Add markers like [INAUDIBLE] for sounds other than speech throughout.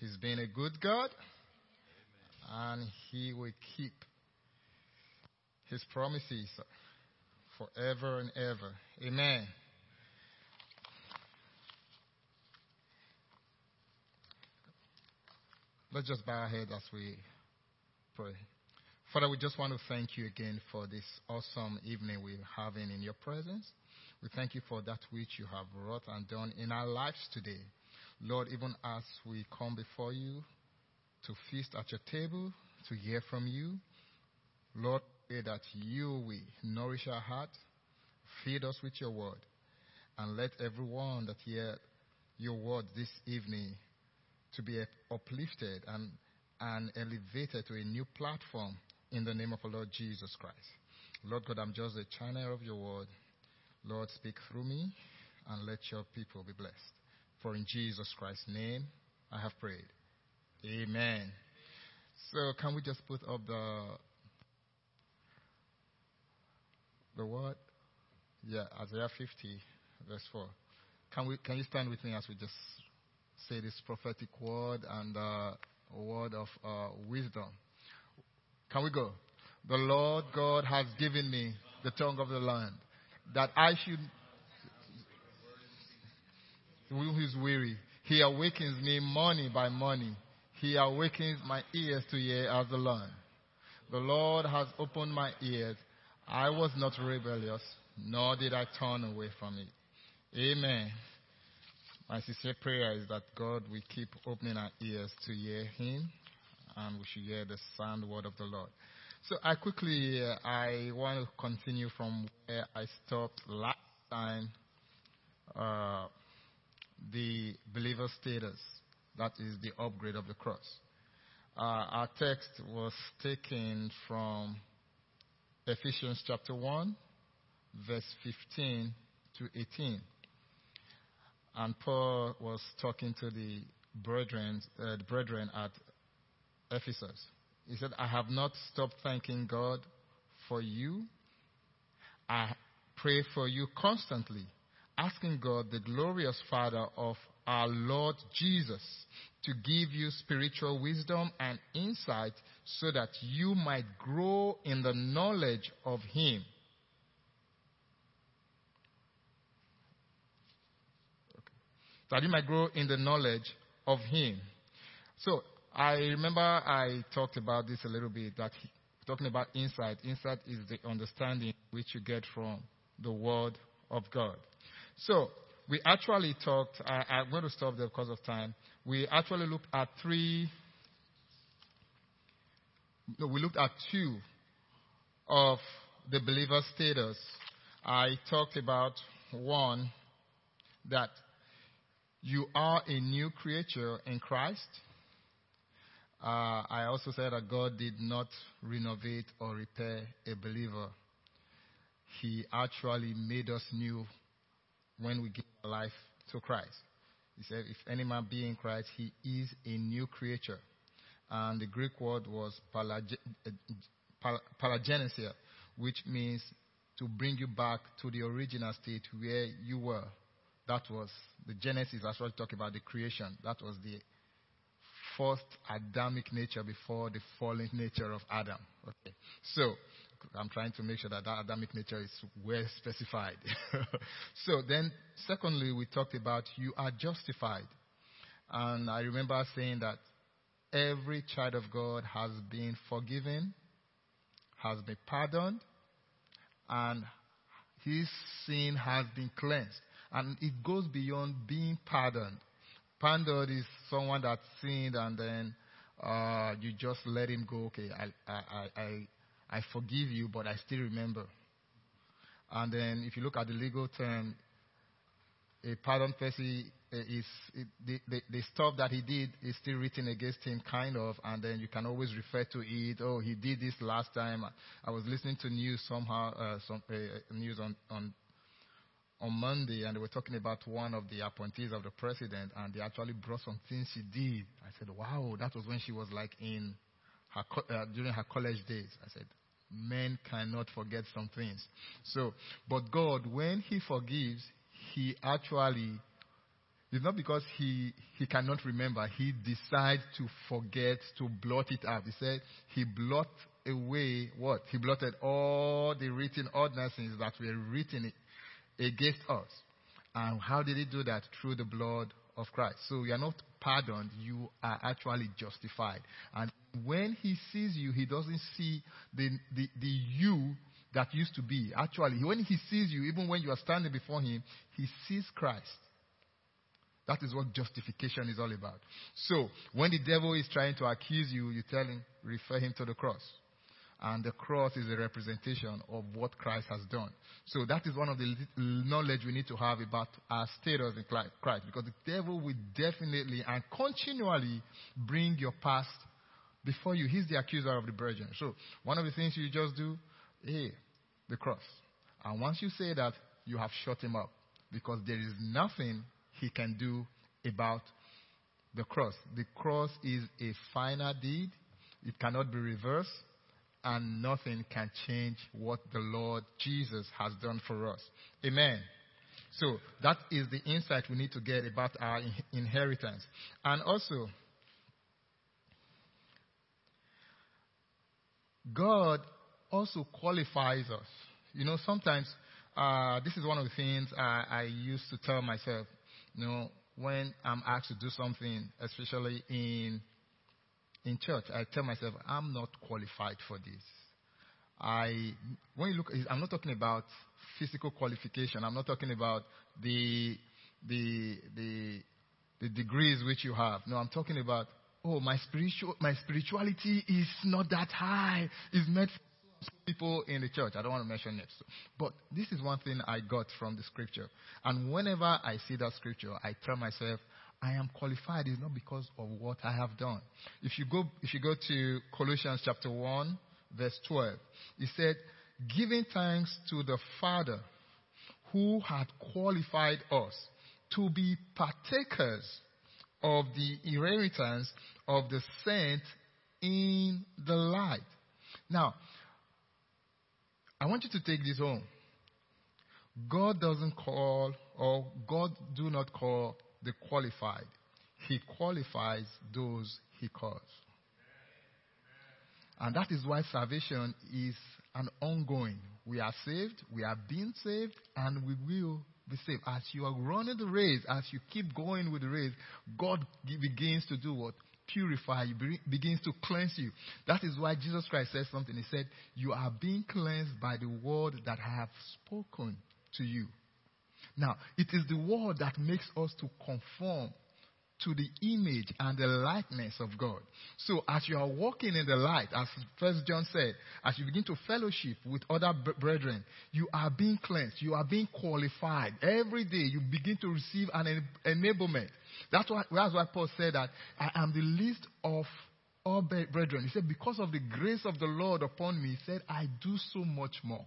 He's been a good God and He will keep His promises forever and ever. Amen. Let's just bow our head as we pray. Father, we just want to thank you again for this awesome evening we're having in your presence. We thank you for that which you have wrought and done in our lives today. Lord, even as we come before you to feast at your table, to hear from you, Lord, pray that you will nourish our heart, feed us with your word, and let everyone that hear your word this evening to be uplifted and, and elevated to a new platform in the name of our Lord Jesus Christ. Lord God, I'm just a channel of your word. Lord, speak through me and let your people be blessed. For in Jesus Christ's name I have prayed. Amen. So can we just put up the the word? Yeah, Isaiah 50, verse 4. Can we can you stand with me as we just say this prophetic word and uh, a word of uh, wisdom? Can we go? The Lord God has given me the tongue of the land that I should who is weary. He awakens me morning by morning. He awakens my ears to hear as the learn. The Lord has opened my ears. I was not rebellious, nor did I turn away from it. Amen. My sincere prayer is that God will keep opening our ears to hear Him, and we should hear the sound word of the Lord. So I quickly, uh, I want to continue from where I stopped last time. Uh, the believer status, that is the upgrade of the cross. Uh, our text was taken from Ephesians chapter 1, verse 15 to 18. And Paul was talking to the brethren, uh, the brethren at Ephesus. He said, I have not stopped thanking God for you. I pray for you constantly, asking God, the glorious Father of our Lord Jesus, to give you spiritual wisdom and insight so that you might grow in the knowledge of Him. Okay. That you might grow in the knowledge of Him. So, I remember I talked about this a little bit that he, talking about insight. Insight is the understanding which you get from the Word of God. So we actually talked. I, I'm going to stop there because of time. We actually looked at three. No, we looked at two of the believer status. I talked about one that you are a new creature in Christ. Uh, I also said that God did not renovate or repair a believer. He actually made us new when we give our life to Christ. He said, if any man be in Christ, he is a new creature. And the Greek word was palingenesia, uh, which means to bring you back to the original state where you were. That was the Genesis. That's what we talk about the creation. That was the first Adamic nature before the fallen nature of Adam. Okay. So, I'm trying to make sure that that Adamic nature is well specified. [LAUGHS] so then, secondly, we talked about you are justified. And I remember saying that every child of God has been forgiven, has been pardoned, and his sin has been cleansed. And it goes beyond being pardoned. Pardoned is someone that sinned and then uh, you just let him go. Okay, I, I, I, I forgive you, but I still remember. And then if you look at the legal term, a pardon person is the, the, the, stuff that he did is still written against him, kind of, and then you can always refer to it. Oh, he did this last time. I was listening to news somehow, uh, some uh, news on on on Monday, and they were talking about one of the appointees of the president, and they actually brought some things she did. I said, "Wow, that was when she was like in her uh, during her college days." I said, "Men cannot forget some things." So, but God, when He forgives, He actually It's not because he, he cannot remember. He decides to forget, to blot it out. He said he blotted away what? He blotted all the written ordinances that were written against us. And how did he do that? Through the blood of Christ. So you are not pardoned, you are actually justified. And when he sees you, he doesn't see the, the, the you that used to be. Actually, when he sees you, even when you are standing before him, he sees Christ. That is what justification is all about. So, when the devil is trying to accuse you, you tell him, refer him to the cross. And the cross is a representation of what Christ has done. So that is one of the knowledge we need to have about our status in Christ. Because the devil will definitely and continually bring your past before you. He's the accuser of the brethren. So one of the things you just do, hey, the cross. And once you say that, you have shut him up. Because there is nothing he can do about the cross. The cross is a final deed. It cannot be reversed and nothing can change what the Lord Jesus has done for us. Amen. So that is the insight we need to get about our inheritance. And also, God also qualifies us. You know, sometimes uh, this is one of the things I, I used to tell myself. You know, when I'm asked to do something, especially in in church, I tell myself, I'm not qualified for this. I, when you look, I'm not talking about physical qualification. I'm not talking about the, the, the, the degrees which you have. No, I'm talking about, oh, my spiritual, my spirituality is not that high. It's meant for people in the church. I don't want to mention it. But this is one thing I got from the scripture. And whenever I see that scripture, I tell myself, I am qualified is not because of what I have done. If you go, if you go to Colossians chapter 1, verse 12, he said, giving thanks to the Father who had qualified us to be partakers of the inheritance of the saints in the light. Now, I want you to take this home. God doesn't call, or God do not call the qualified. He qualifies those he calls. And that is why salvation is an ongoing. We are saved, we are being saved, and we will be saved. As you are running the race, as you keep going with the race, God begins to do what? Purify you, begins to cleanse you. That is why Jesus Christ said something. He said, You are being cleansed by the word that I have spoken to you. Now, it is the word that makes us to conform to the image and the likeness of God. So as you are walking in the light, as First John said, as you begin to fellowship with other brethren, you are being cleansed. You are being qualified. Every day you begin to receive an enablement. That's why, that's why Paul said that I am the least of all brethren. He said, because of the grace of the Lord upon me, he said, I do so much more.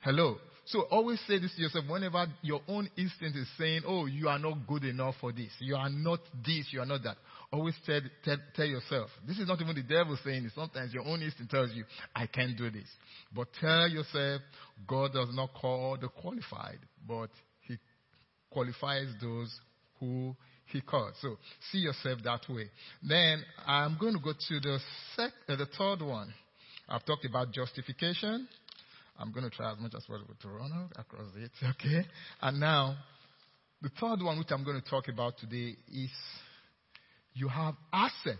Hello. So always say this to yourself whenever your own instinct is saying, oh, you are not good enough for this. You are not this. You are not that. Always tell, tell, tell yourself. This is not even the devil saying it. Sometimes your own instinct tells you, I can't do this. But tell yourself, God does not call the qualified, but He qualifies those who He calls. So see yourself that way. Then I'm going to go to the, sec- uh, the third one. I've talked about justification. I'm going to try as much as possible to run across it. [LAUGHS] Okay? And now, the third one, which I'm going to talk about today, is you have access.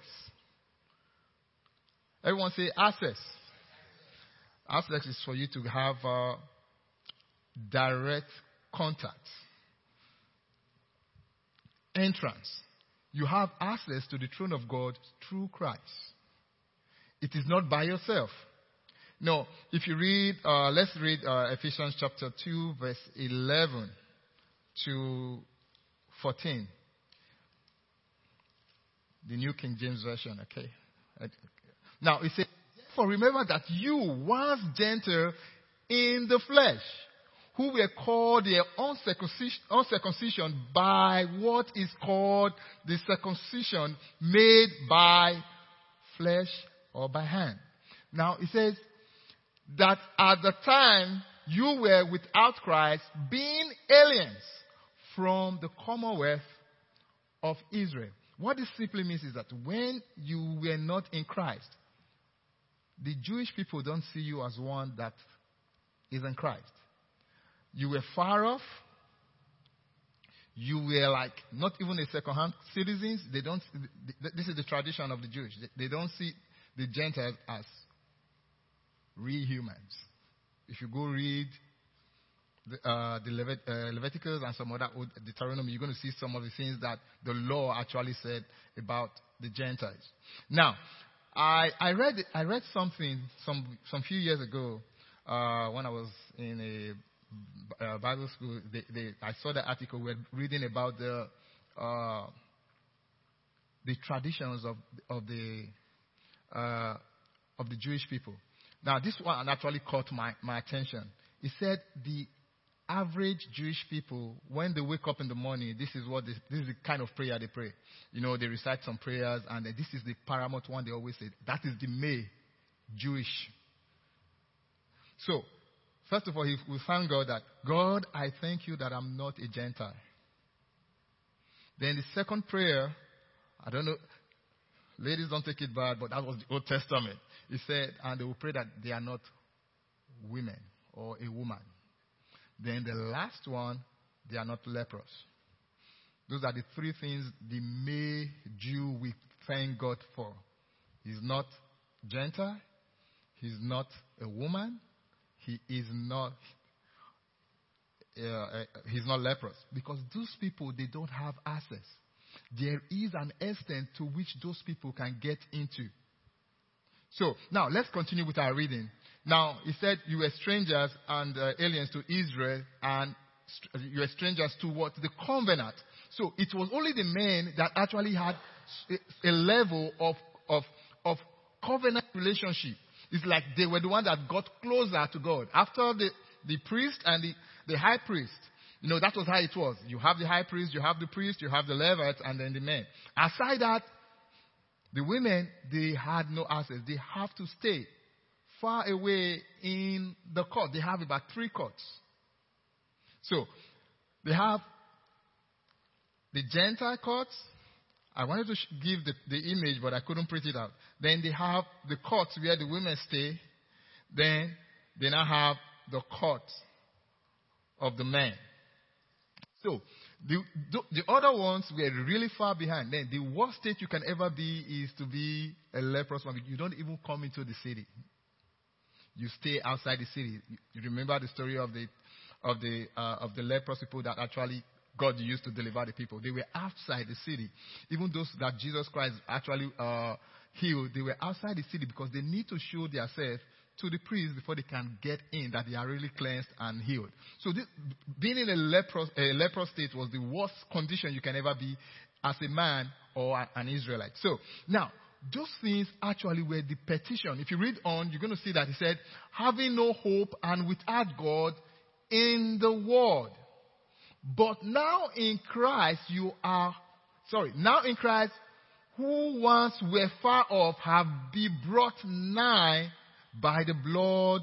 Everyone say access. Access is for you to have uh, direct contact. Entrance. You have access to the throne of God through Christ. It is not by yourself. No, if you read, uh, let's read uh, Ephesians chapter 2, verse 11 to 14. The New King James Version, okay? Now, it says, For remember that you once gentle in the flesh, who were called the uncircumcision, uncircumcision by what is called the circumcision made by flesh or by hand. Now, it says, that at the time you were without Christ, being aliens from the commonwealth of Israel. What this simply means is that when you were not in Christ, the Jewish people don't see you as one that is in Christ. You were far off. You were like not even a second-hand citizens. They don't. This is the tradition of the Jewish. They don't see the Gentiles as real humans. If you go read the, uh, the Levit- uh, Leviticus and some other old Deuteronomy, you're going to see some of the things that the law actually said about the Gentiles. Now, I, I read I read something some some few years ago uh, when I was in a uh, Bible school. They, they, I saw the article. We are reading about the uh, the traditions of of the uh, of the Jewish people. Now, this one actually caught my, my attention. He said the average Jewish people, when they wake up in the morning, this is what they, this is the kind of prayer they pray. You know, they recite some prayers, and this is the paramount one they always say. That is the May Jewish. So, first of all, he we thank God that God, I thank you that I'm not a Gentile. Then the second prayer, I don't know, ladies don't take it bad, but that was the Old Testament. He said, and they will pray that they are not women or a woman. Then the last one, they are not lepers. Those are the three things the May Jew we thank God for. He's not Gentile. He's not a woman. He is not. Uh, uh, he's not leprous because those people they don't have access. There is an extent to which those people can get into. So now let's continue with our reading. Now, he said, You were strangers and uh, aliens to Israel, and st- you were strangers to what? The covenant. So it was only the men that actually had a, level of, of, of covenant relationship. It's like they were the one that got closer to God. After the, the priest and the, the high priest, you know, that was how it was. You have the high priest, you have the priest, you have the Levites, and then the men. Aside that, the women, they had no access. They have to stay far away in the court. They have about three courts. So, they have the Gentile courts. I wanted to give the, the image, but I couldn't print it out. Then they have the courts where the women stay. Then they now have the court of the men. So, the, the, other ones were really far behind. Then the worst state you can ever be is to be a leprous man. You don't even come into the city you stay outside the city. You remember the story of the of the uh, of the leprous people that actually God used to deliver the people. They were outside the city. Even those that Jesus Christ actually uh, healed, they were outside the city because they need to show themselves to the priest before they can get in that they are really cleansed and healed. So this, being in a leprous, a leprous state was the worst condition you can ever be as a man or an Israelite. So now those things actually were the petition. If you read on, you're going to see that he said, having no hope and without God in the world. But now in Christ you are, sorry, now in Christ, who once were far off have been brought nigh by the blood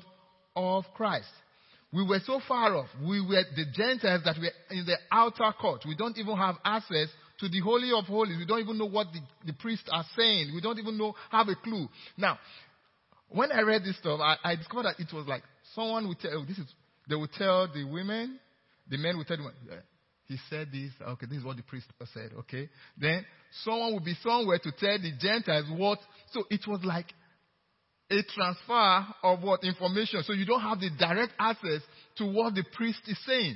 of Christ. We were so far off. We were the Gentiles that were in the outer court. We don't even have access to the Holy of Holies. We don't even know what the, the priests are saying. We don't even know, have a clue. Now, when I read this stuff, I, I discovered that it was like someone would tell, oh, this is, they would tell the women, the men would tell them, he said this, okay, this is what the priest said, okay. Then someone would be somewhere to tell the Gentiles what, so it was like a transfer of what information. So you don't have the direct access to what the priest is saying.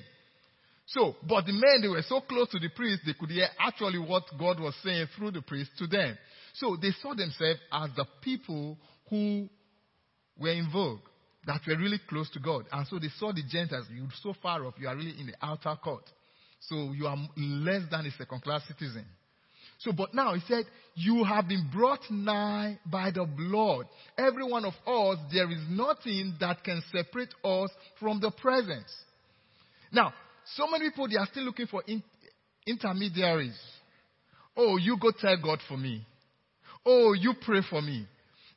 So, but the men, they were so close to the priest, they could hear actually what God was saying through the priest to them. So they saw themselves as the people who were in vogue, that were really close to God. And so they saw the Gentiles, you're so far off, you are really in the outer court. So you are less than a second class citizen. So, but now he said, you have been brought nigh by the blood. Every one of us, there is nothing that can separate us from the presence. Now, so many people, they are still looking for in, intermediaries. Oh, you go tell God for me. Oh, you pray for me.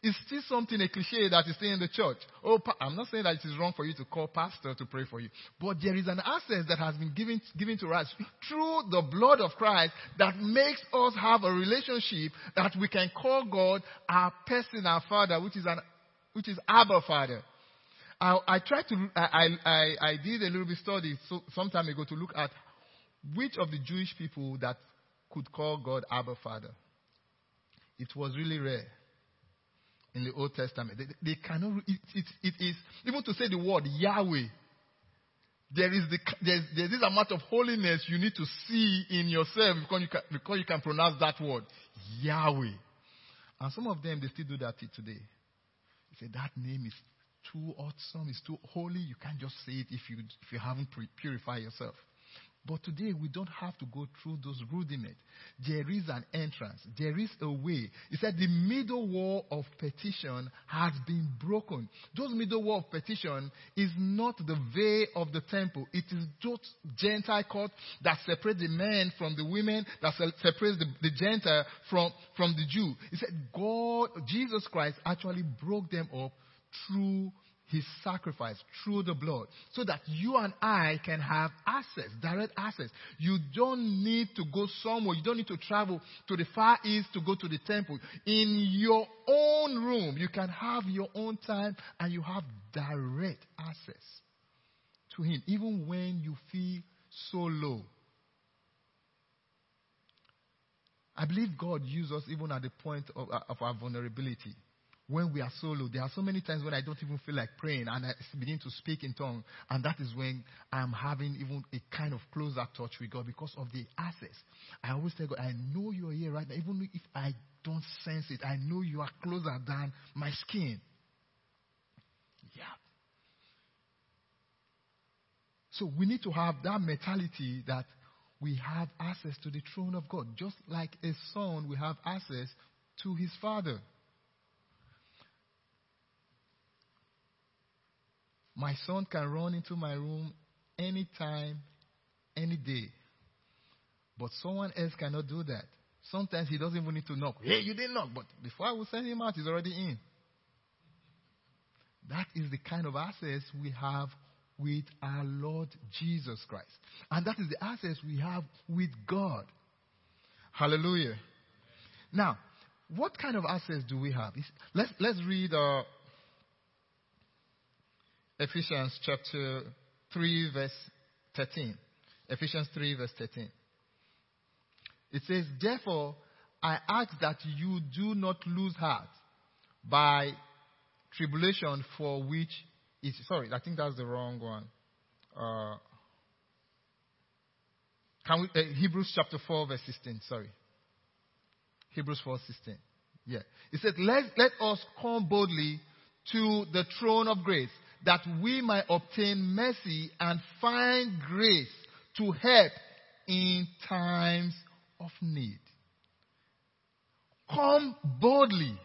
It's still something, a cliche that is still in the church. Oh, I'm not saying that it is wrong for you to call pastor to pray for you. But there is an access that has been given, given to us through the blood of Christ that makes us have a relationship that we can call God our personal father, which is an, which is Abba Father. I, I tried to, I, I, I did a little bit study so, some time ago to look at which of the Jewish people that could call God Abba Father. It was really rare in the Old Testament. They, they cannot, it, it, it is, even to say the word Yahweh, there is the, there's, there's this amount of holiness you need to see in yourself because you, can, because you can pronounce that word, Yahweh. And some of them, they still do that today. They say that name is too awesome, it's too holy. You can't just say it if you, if you haven't purified yourself. But today we don't have to go through those rudiments. There is an entrance. There is a way. He said the middle wall of petition has been broken. Those middle wall of petition is not the veil of the temple. It is just Gentile court that separates the men from the women, that separates the, the Gentile from, from the Jew. He said God, Jesus Christ actually broke them up through his sacrifice through the blood so that you and I can have access, direct access. You don't need to go somewhere. You don't need to travel to the far east to go to the temple. In your own room, you can have your own time and you have direct access to him, even when you feel so low. I believe God uses us even at the point of, uh, of our vulnerability when we are solo. There are so many times when I don't even feel like praying and I begin to speak in tongues. And that is when I'm having even a kind of closer touch with God because of the access. I always tell God, I know you're here right now. Even if I don't sense it, I know you are closer than my skin. Yeah. So we need to have that mentality that we have access to the throne of God. Just like a son, we have access to his father. My son can run into my room anytime, any day. But someone else cannot do that. Sometimes he doesn't even need to knock. Hey, you didn't knock. But before I will send him out, he's already in. That is the kind of access we have with our Lord Jesus Christ. And that is the access we have with God. Hallelujah. Now, what kind of access do we have? Let's, let's read uh, Ephesians chapter 3, verse 13. Ephesians 3, verse 13. It says, Therefore, I ask that you do not lose heart by tribulation for which is. Sorry, I think that's the wrong one. Uh, can we, uh, Hebrews chapter 4, verse 16. Sorry. Hebrews 4, 16. Yeah. It says, let, let us come boldly to the throne of grace that we might obtain mercy and find grace to help in times of need. Come boldly.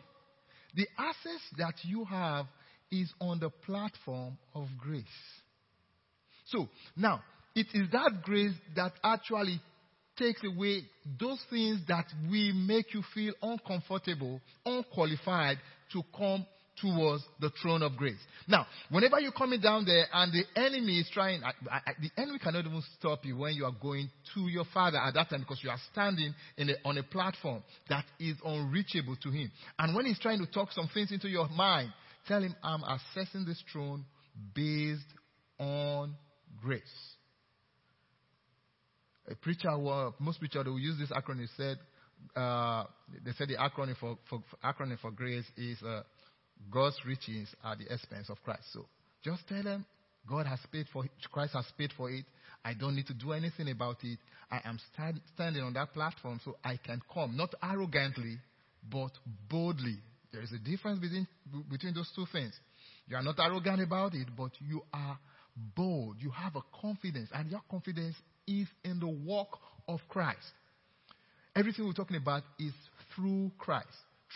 The access that you have is on the platform of grace. So, now, it is that grace that actually takes away those things that will make you feel uncomfortable, unqualified to come towards the throne of grace. Now, whenever you're coming down there and the enemy is trying, I, I, the enemy cannot even stop you when you are going to your father at that time because you are standing a, on a platform that is unreachable to him. And when he's trying to talk some things into your mind, tell him, I'm assessing this throne based on grace. A preacher, well, most preachers will use this acronym. Said uh, they said the acronym for, for, for acronym for grace is uh, God's riches at the expense of Christ. So just tell them God has paid for it, Christ has paid for it. I don't need to do anything about it. I am stand, standing on that platform so I can come, not arrogantly, but boldly. There is a difference between, between those two things. You are not arrogant about it, but you are bold. You have a confidence, and your confidence is in the work of Christ. Everything we're talking about is through Christ,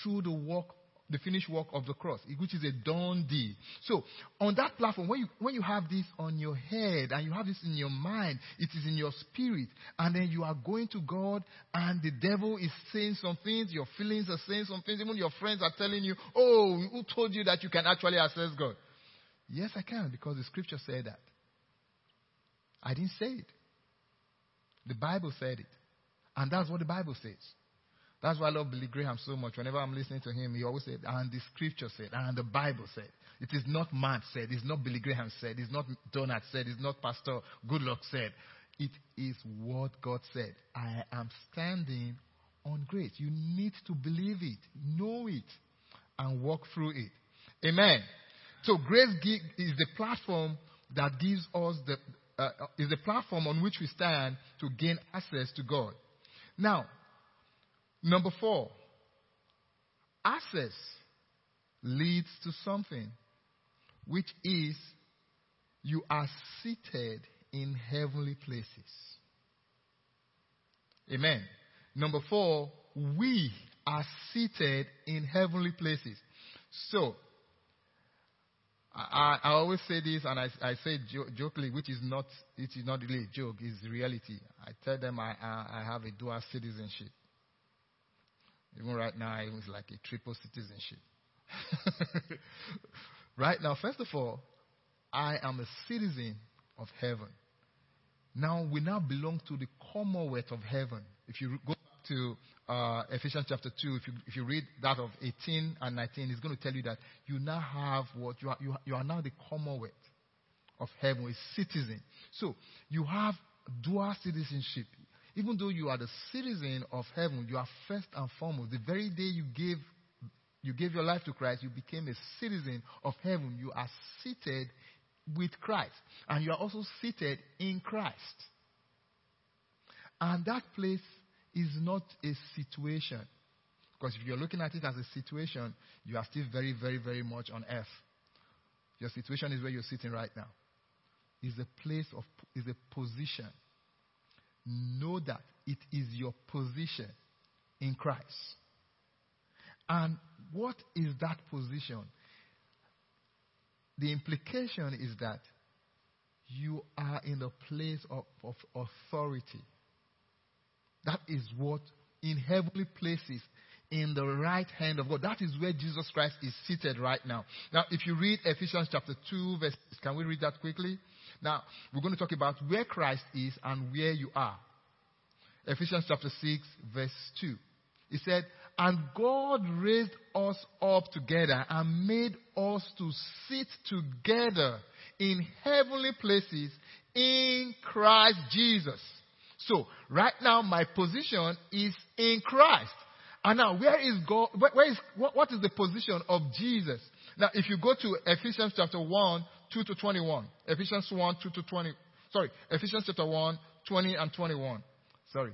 through the work the finished work of the cross, which is a done deal. So on that platform, when you when you have this on your head and you have this in your mind, it is in your spirit, and then you are going to God, and the devil is saying some things, your feelings are saying some things, even your friends are telling you, "Oh, who told you that you can actually access God?" Yes, I can because the scripture said that. I didn't say it. The Bible said it. And that's what the Bible says. That's why I love Billy Graham so much. Whenever I'm listening to him, he always said, and the scripture said, and the Bible said. It is not man said, it's not Billy Graham said, it's not Donald said, it's not Pastor Goodluck said. It is what God said. I am standing on grace. You need to believe it, know it, and walk through it. Amen. So grace is the platform that gives us the uh, is the platform on which we stand to gain access to God. Now, number four, access leads to something, which is you are seated in heavenly places. Amen. Number four, we are seated in heavenly places. So, I, I always say this, and I, I say jo- jokingly, which is not it is not really a joke, it's reality. I tell them I, I, I have a dual citizenship. Even right now, it's like a triple citizenship. [LAUGHS] right now, first of all, I am a citizen of heaven. Now we now belong to the commonwealth of heaven. If you go to uh, Ephesians chapter 2, if you, if you read that of 18 and 19, it's going to tell you that you now have what? You are, you, you are now the commonwealth of heaven, a citizen. So you have dual citizenship. Even though you are the citizen of heaven, you are first and foremost. The very day you gave, you gave your life to Christ, you became a citizen of heaven. You are seated with Christ. And you are also seated in Christ. And that place is not a situation. Because if you're looking at it as a situation, you are still very, very, very much on earth. Your situation is where you're sitting right now. Is a place of is a position. Know that it is your position in Christ. And what is that position? The implication is that you are in a place of, of authority. That is what in heavenly places in the right hand of God. That is where Jesus Christ is seated right now. Now, if you read Ephesians chapter 2, verse, can we read that quickly? Now, we're going to talk about where Christ is and where you are. Ephesians chapter 6, verse 2. He said, And God raised us up together and made us to sit together in heavenly places in Christ Jesus. So, right now, my position is in Christ. And now, where is God? Where is, what, what is the position of Jesus? Now, if you go to Ephesians chapter 1, 2 to 21. Ephesians 1, 2 to 20. Sorry, Ephesians chapter 1, 20 and 21. Sorry.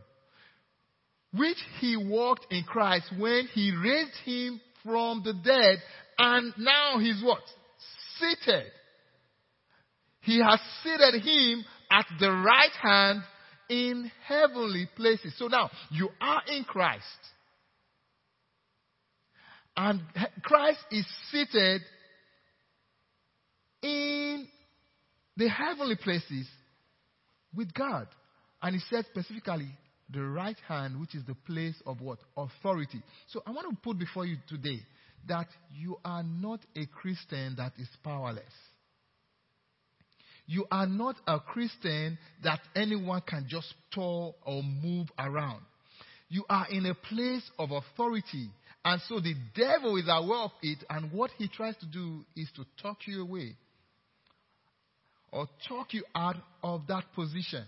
Which he walked in Christ when he raised him from the dead, and now he's what? Seated. He has seated him at the right hand in heavenly places. So now, you are in Christ. And Christ is seated in the heavenly places with God. And he said specifically, the right hand, which is the place of what? Authority. So I want to put before you today that you are not a Christian that is powerless. You are not a Christian that anyone can just tour or move around. You are in a place of authority. And so the devil is aware of it, and what he tries to do is to talk you away or talk you out of that position.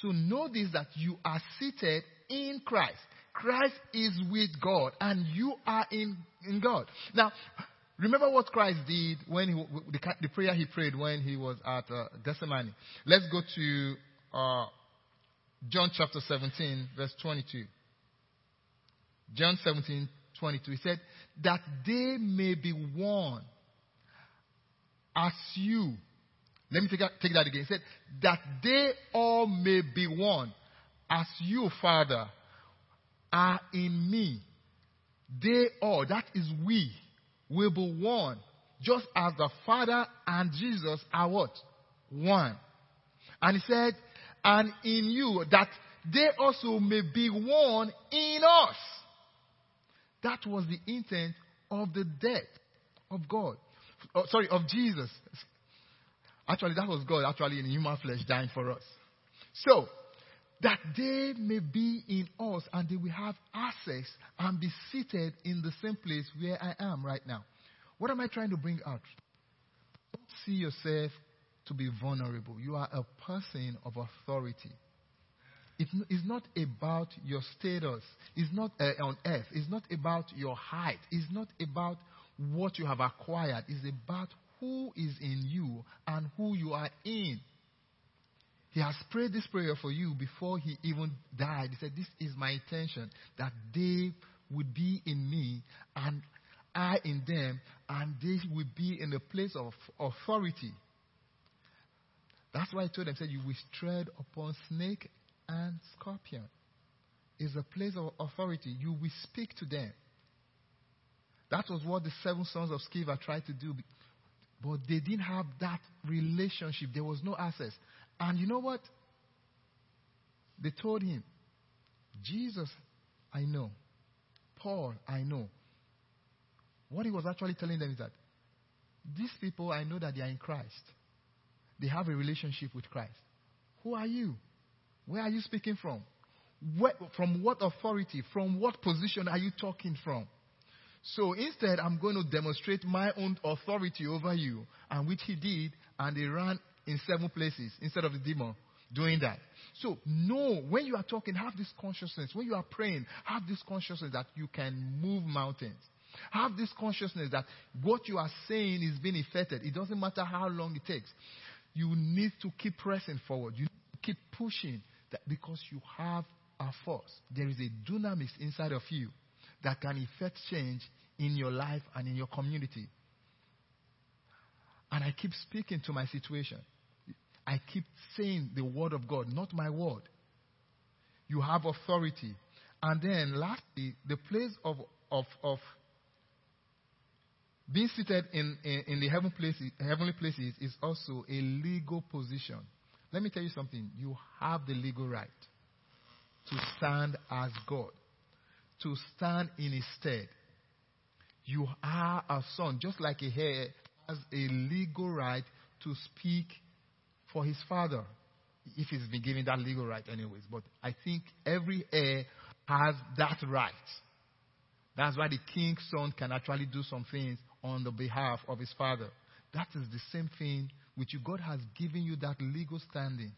So know this that you are seated in Christ. Christ is with God, and you are in, in God. Now, Remember what Christ did when he, the, the prayer he prayed when he was at uh, Gethsemane. Let's go to uh, John chapter 17, verse 22. John 17, 22. He said, That they may be one as you. Let me take that, take that again. He said, That they all may be one as you, Father, are in me they all, that is we, will be one, just as the Father and Jesus are what? One. And he said, and in you, that they also may be one in us. That was the intent of the death of God. Oh, sorry, of Jesus. Actually, that was God actually in human flesh dying for us. So, that they may be in us and they will have access and be seated in the same place where I am right now. What am I trying to bring out? Don't see yourself to be vulnerable. You are a person of authority. It's not about your status. It's not uh, on earth. It's not about your height. It's not about what you have acquired. It's about who is in you and who you are in. He has prayed this prayer for you before he even died. He said, This is my intention that they would be in me and I in them, and they will be in a place of authority. That's why I told them, said, You will tread upon snake and scorpion. Is a place of authority. You will speak to them. That was what the seven sons of Sceva tried to do. But they didn't have that relationship. There was no access. And you know what? They told him, Jesus, I know. Paul, I know. What he was actually telling them is that these people, I know that they are in Christ. They have a relationship with Christ. Who are you? Where are you speaking from? Where, from what authority? From what position are you talking from? So instead, I'm going to demonstrate my own authority over you, and which he did, and they ran in seven places instead of the demon doing that. So, no, when you are talking, have this consciousness. When you are praying, have this consciousness that you can move mountains. Have this consciousness that what you are saying is being effected. It doesn't matter how long it takes. You need to keep pressing forward. You need to keep pushing that because you have a force. There is a dunamis inside of you that can effect change in your life and in your community. And I keep speaking to my situation. I keep saying the word of God, not my word. You have authority. And then lastly, the place of, of, of being seated in, in, in the heaven places, heavenly places is also a legal position. Let me tell you something. You have the legal right to stand as God to stand in his stead. You are a son, just like a heir has a legal right to speak for his father, if he's been given that legal right, anyways. But I think every heir has that right. That's why the king's son can actually do some things on the behalf of his father. That is the same thing which you. God has given you that legal standing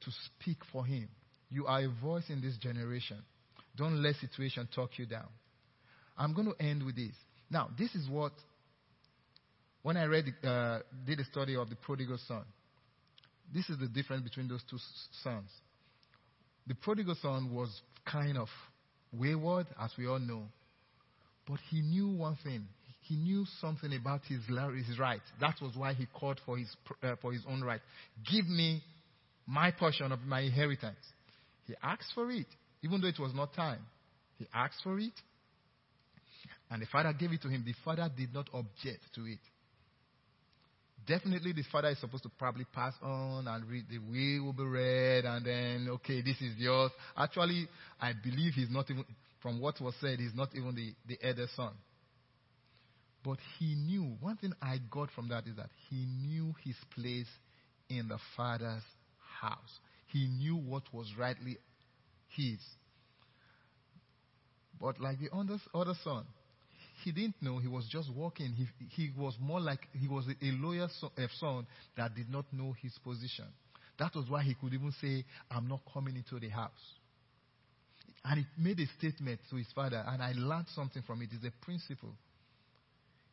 to speak for him. You are a voice in this generation. Don't let situation talk you down. I'm going to end with this. Now, this is what, when I read, uh, did a study of the prodigal son, this is the difference between those two sons. The prodigal son was kind of wayward, as we all know, but he knew one thing. He knew something about his, his right. That was why he called for his, uh, for his own right. Give me my portion of my inheritance. He asked for it even though it was not time. He asked for it, and the father gave it to him. The father did not object to it. Definitely, the father is supposed to probably pass on and read the will will be read, and then, okay, this is yours. Actually, I believe he's not even, from what was said, he's not even the, the elder son. But he knew, one thing I got from that is that he knew his place in the father's house. He knew what was rightly But like the other son, he didn't know he was just walking. He, he was more like he was a, loyal son that did not know his position. That was why he could even say, I'm not coming into the house. And he made a statement to his father, and I learned something from it. It's a principle.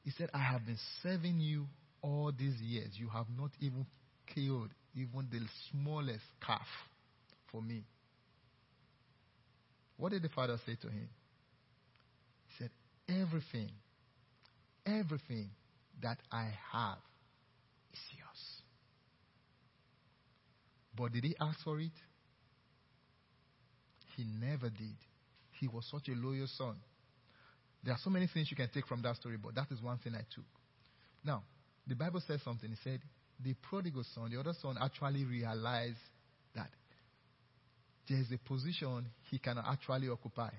He said, I have been serving you all these years. You have not even killed even the smallest calf for me. What did the father say to him? He said, Everything, everything that I have is yours. But did he ask for it? He never did. He was such a loyal son. There are so many things you can take from that story, but that is one thing I took. Now, the Bible says something. It said, the prodigal son, the other son, actually realized there's a position he can actually occupy.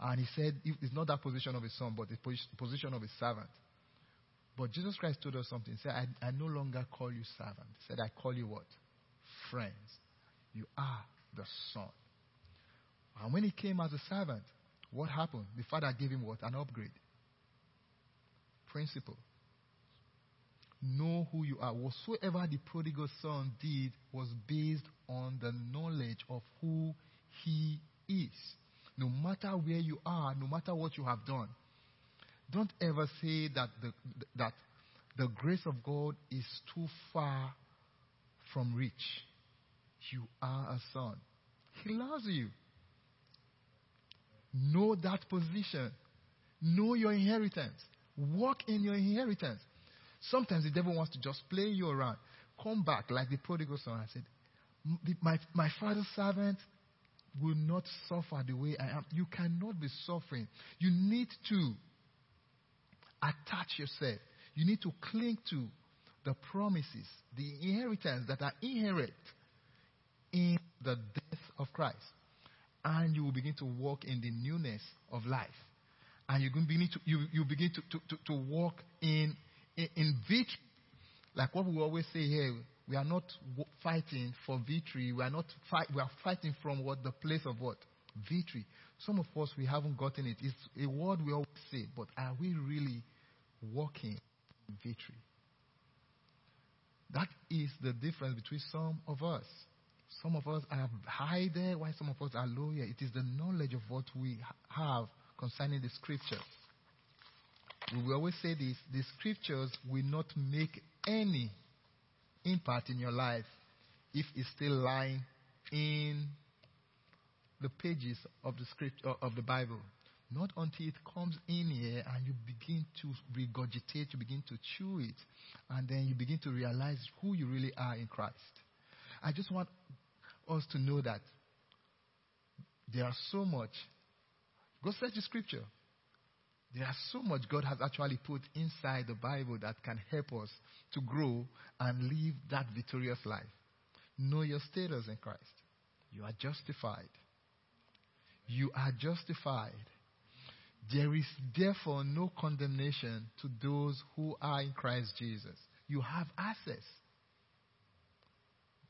And he said, it's not that position of a son, but the position of a servant. But Jesus Christ told us something. He said, I, I no longer call you servant. He said, I call you what? Friends. You are the son. And when he came as a servant, what happened? The father gave him what? An upgrade. Principle. Know who you are. Whatsoever the prodigal son did was based on the knowledge of who he is. No matter where you are, no matter what you have done, don't ever say that the, that the grace of God is too far from reach. You are a son. He loves you. Know that position. Know your inheritance. Walk in your inheritance. Sometimes the devil wants to just play you around. Come back like the prodigal son. I said, my, my father's servant will not suffer the way I am. You cannot be suffering. You need to attach yourself. You need to cling to the promises, the inheritance that are inherent in the death of Christ. And you will begin to walk in the newness of life. And you begin to, you, you begin to, to, to, to walk in, in, victory. Like what we always say here, we are not fighting for victory. We are not fight, we are fighting from what the place of what victory. Some of us we haven't gotten it. It's a word we always say, but are we really walking in victory? That is the difference between some of us. Some of us are high there, while some of us are low here. It is the knowledge of what we have concerning the scriptures. We always say this the scriptures will not make any impact in your life if it's still lying in the pages of the script uh, of the Bible. Not until it comes in here and you begin to regurgitate, you begin to chew it, and then you begin to realize who you really are in Christ. I just want us to know that there are so much. Go search the scripture. There are so much God has actually put inside the Bible that can help us to grow and live that victorious life. Know your status in Christ. You are justified. You are justified. There is therefore no condemnation to those who are in Christ Jesus. You have access.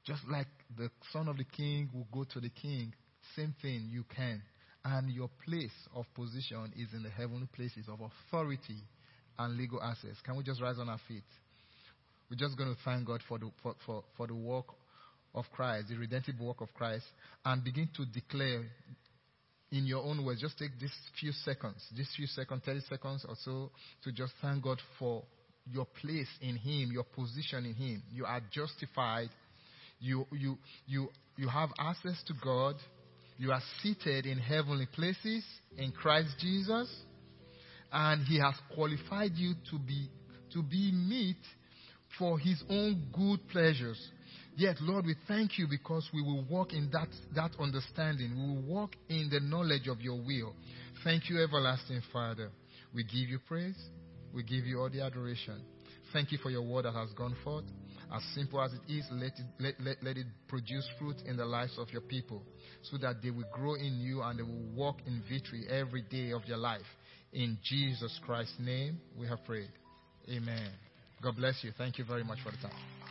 Just like the son of the king will go to the king, same thing you can. And your place of position is in the heavenly places of authority and legal access. Can we just rise on our feet? We're just going to thank God for the, for, for, for the work of Christ, the redemptive work of Christ, and begin to declare in your own words. Just take these few seconds, these few seconds, 30 seconds or so, to just thank God for your place in Him, your position in Him. You are justified. You, you, you, you have access to God. You are seated in heavenly places in Christ Jesus. And He has qualified you to be, to be meet for His own good pleasures. Yet, Lord, we thank you because we will walk in that, that understanding. We will walk in the knowledge of your will. Thank you, everlasting Father. We give you praise. We give you all the adoration. Thank you for your word that has gone forth. As simple as it is, let it, let, let, let it produce fruit in the lives of your people so that they will grow in you and they will walk in victory every day of their life. In Jesus Christ's name, we have prayed. Amen. God bless you. Thank you very much for the time.